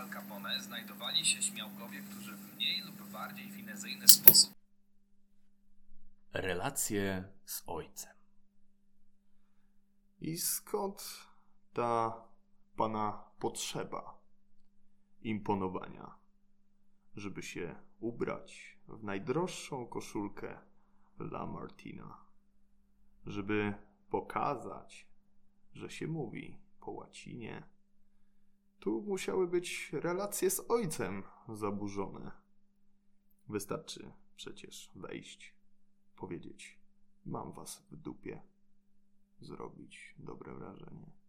Al Capone znajdowali się śmiałkowie, którzy w mniej lub bardziej finezyjny sposób Relacje z ojcem. I skąd ta pana potrzeba imponowania, żeby się ubrać w najdroższą koszulkę La Martina, żeby pokazać, że się mówi po łacinie. Tu musiały być relacje z ojcem zaburzone. Wystarczy przecież wejść, powiedzieć: Mam was w dupie, zrobić dobre wrażenie.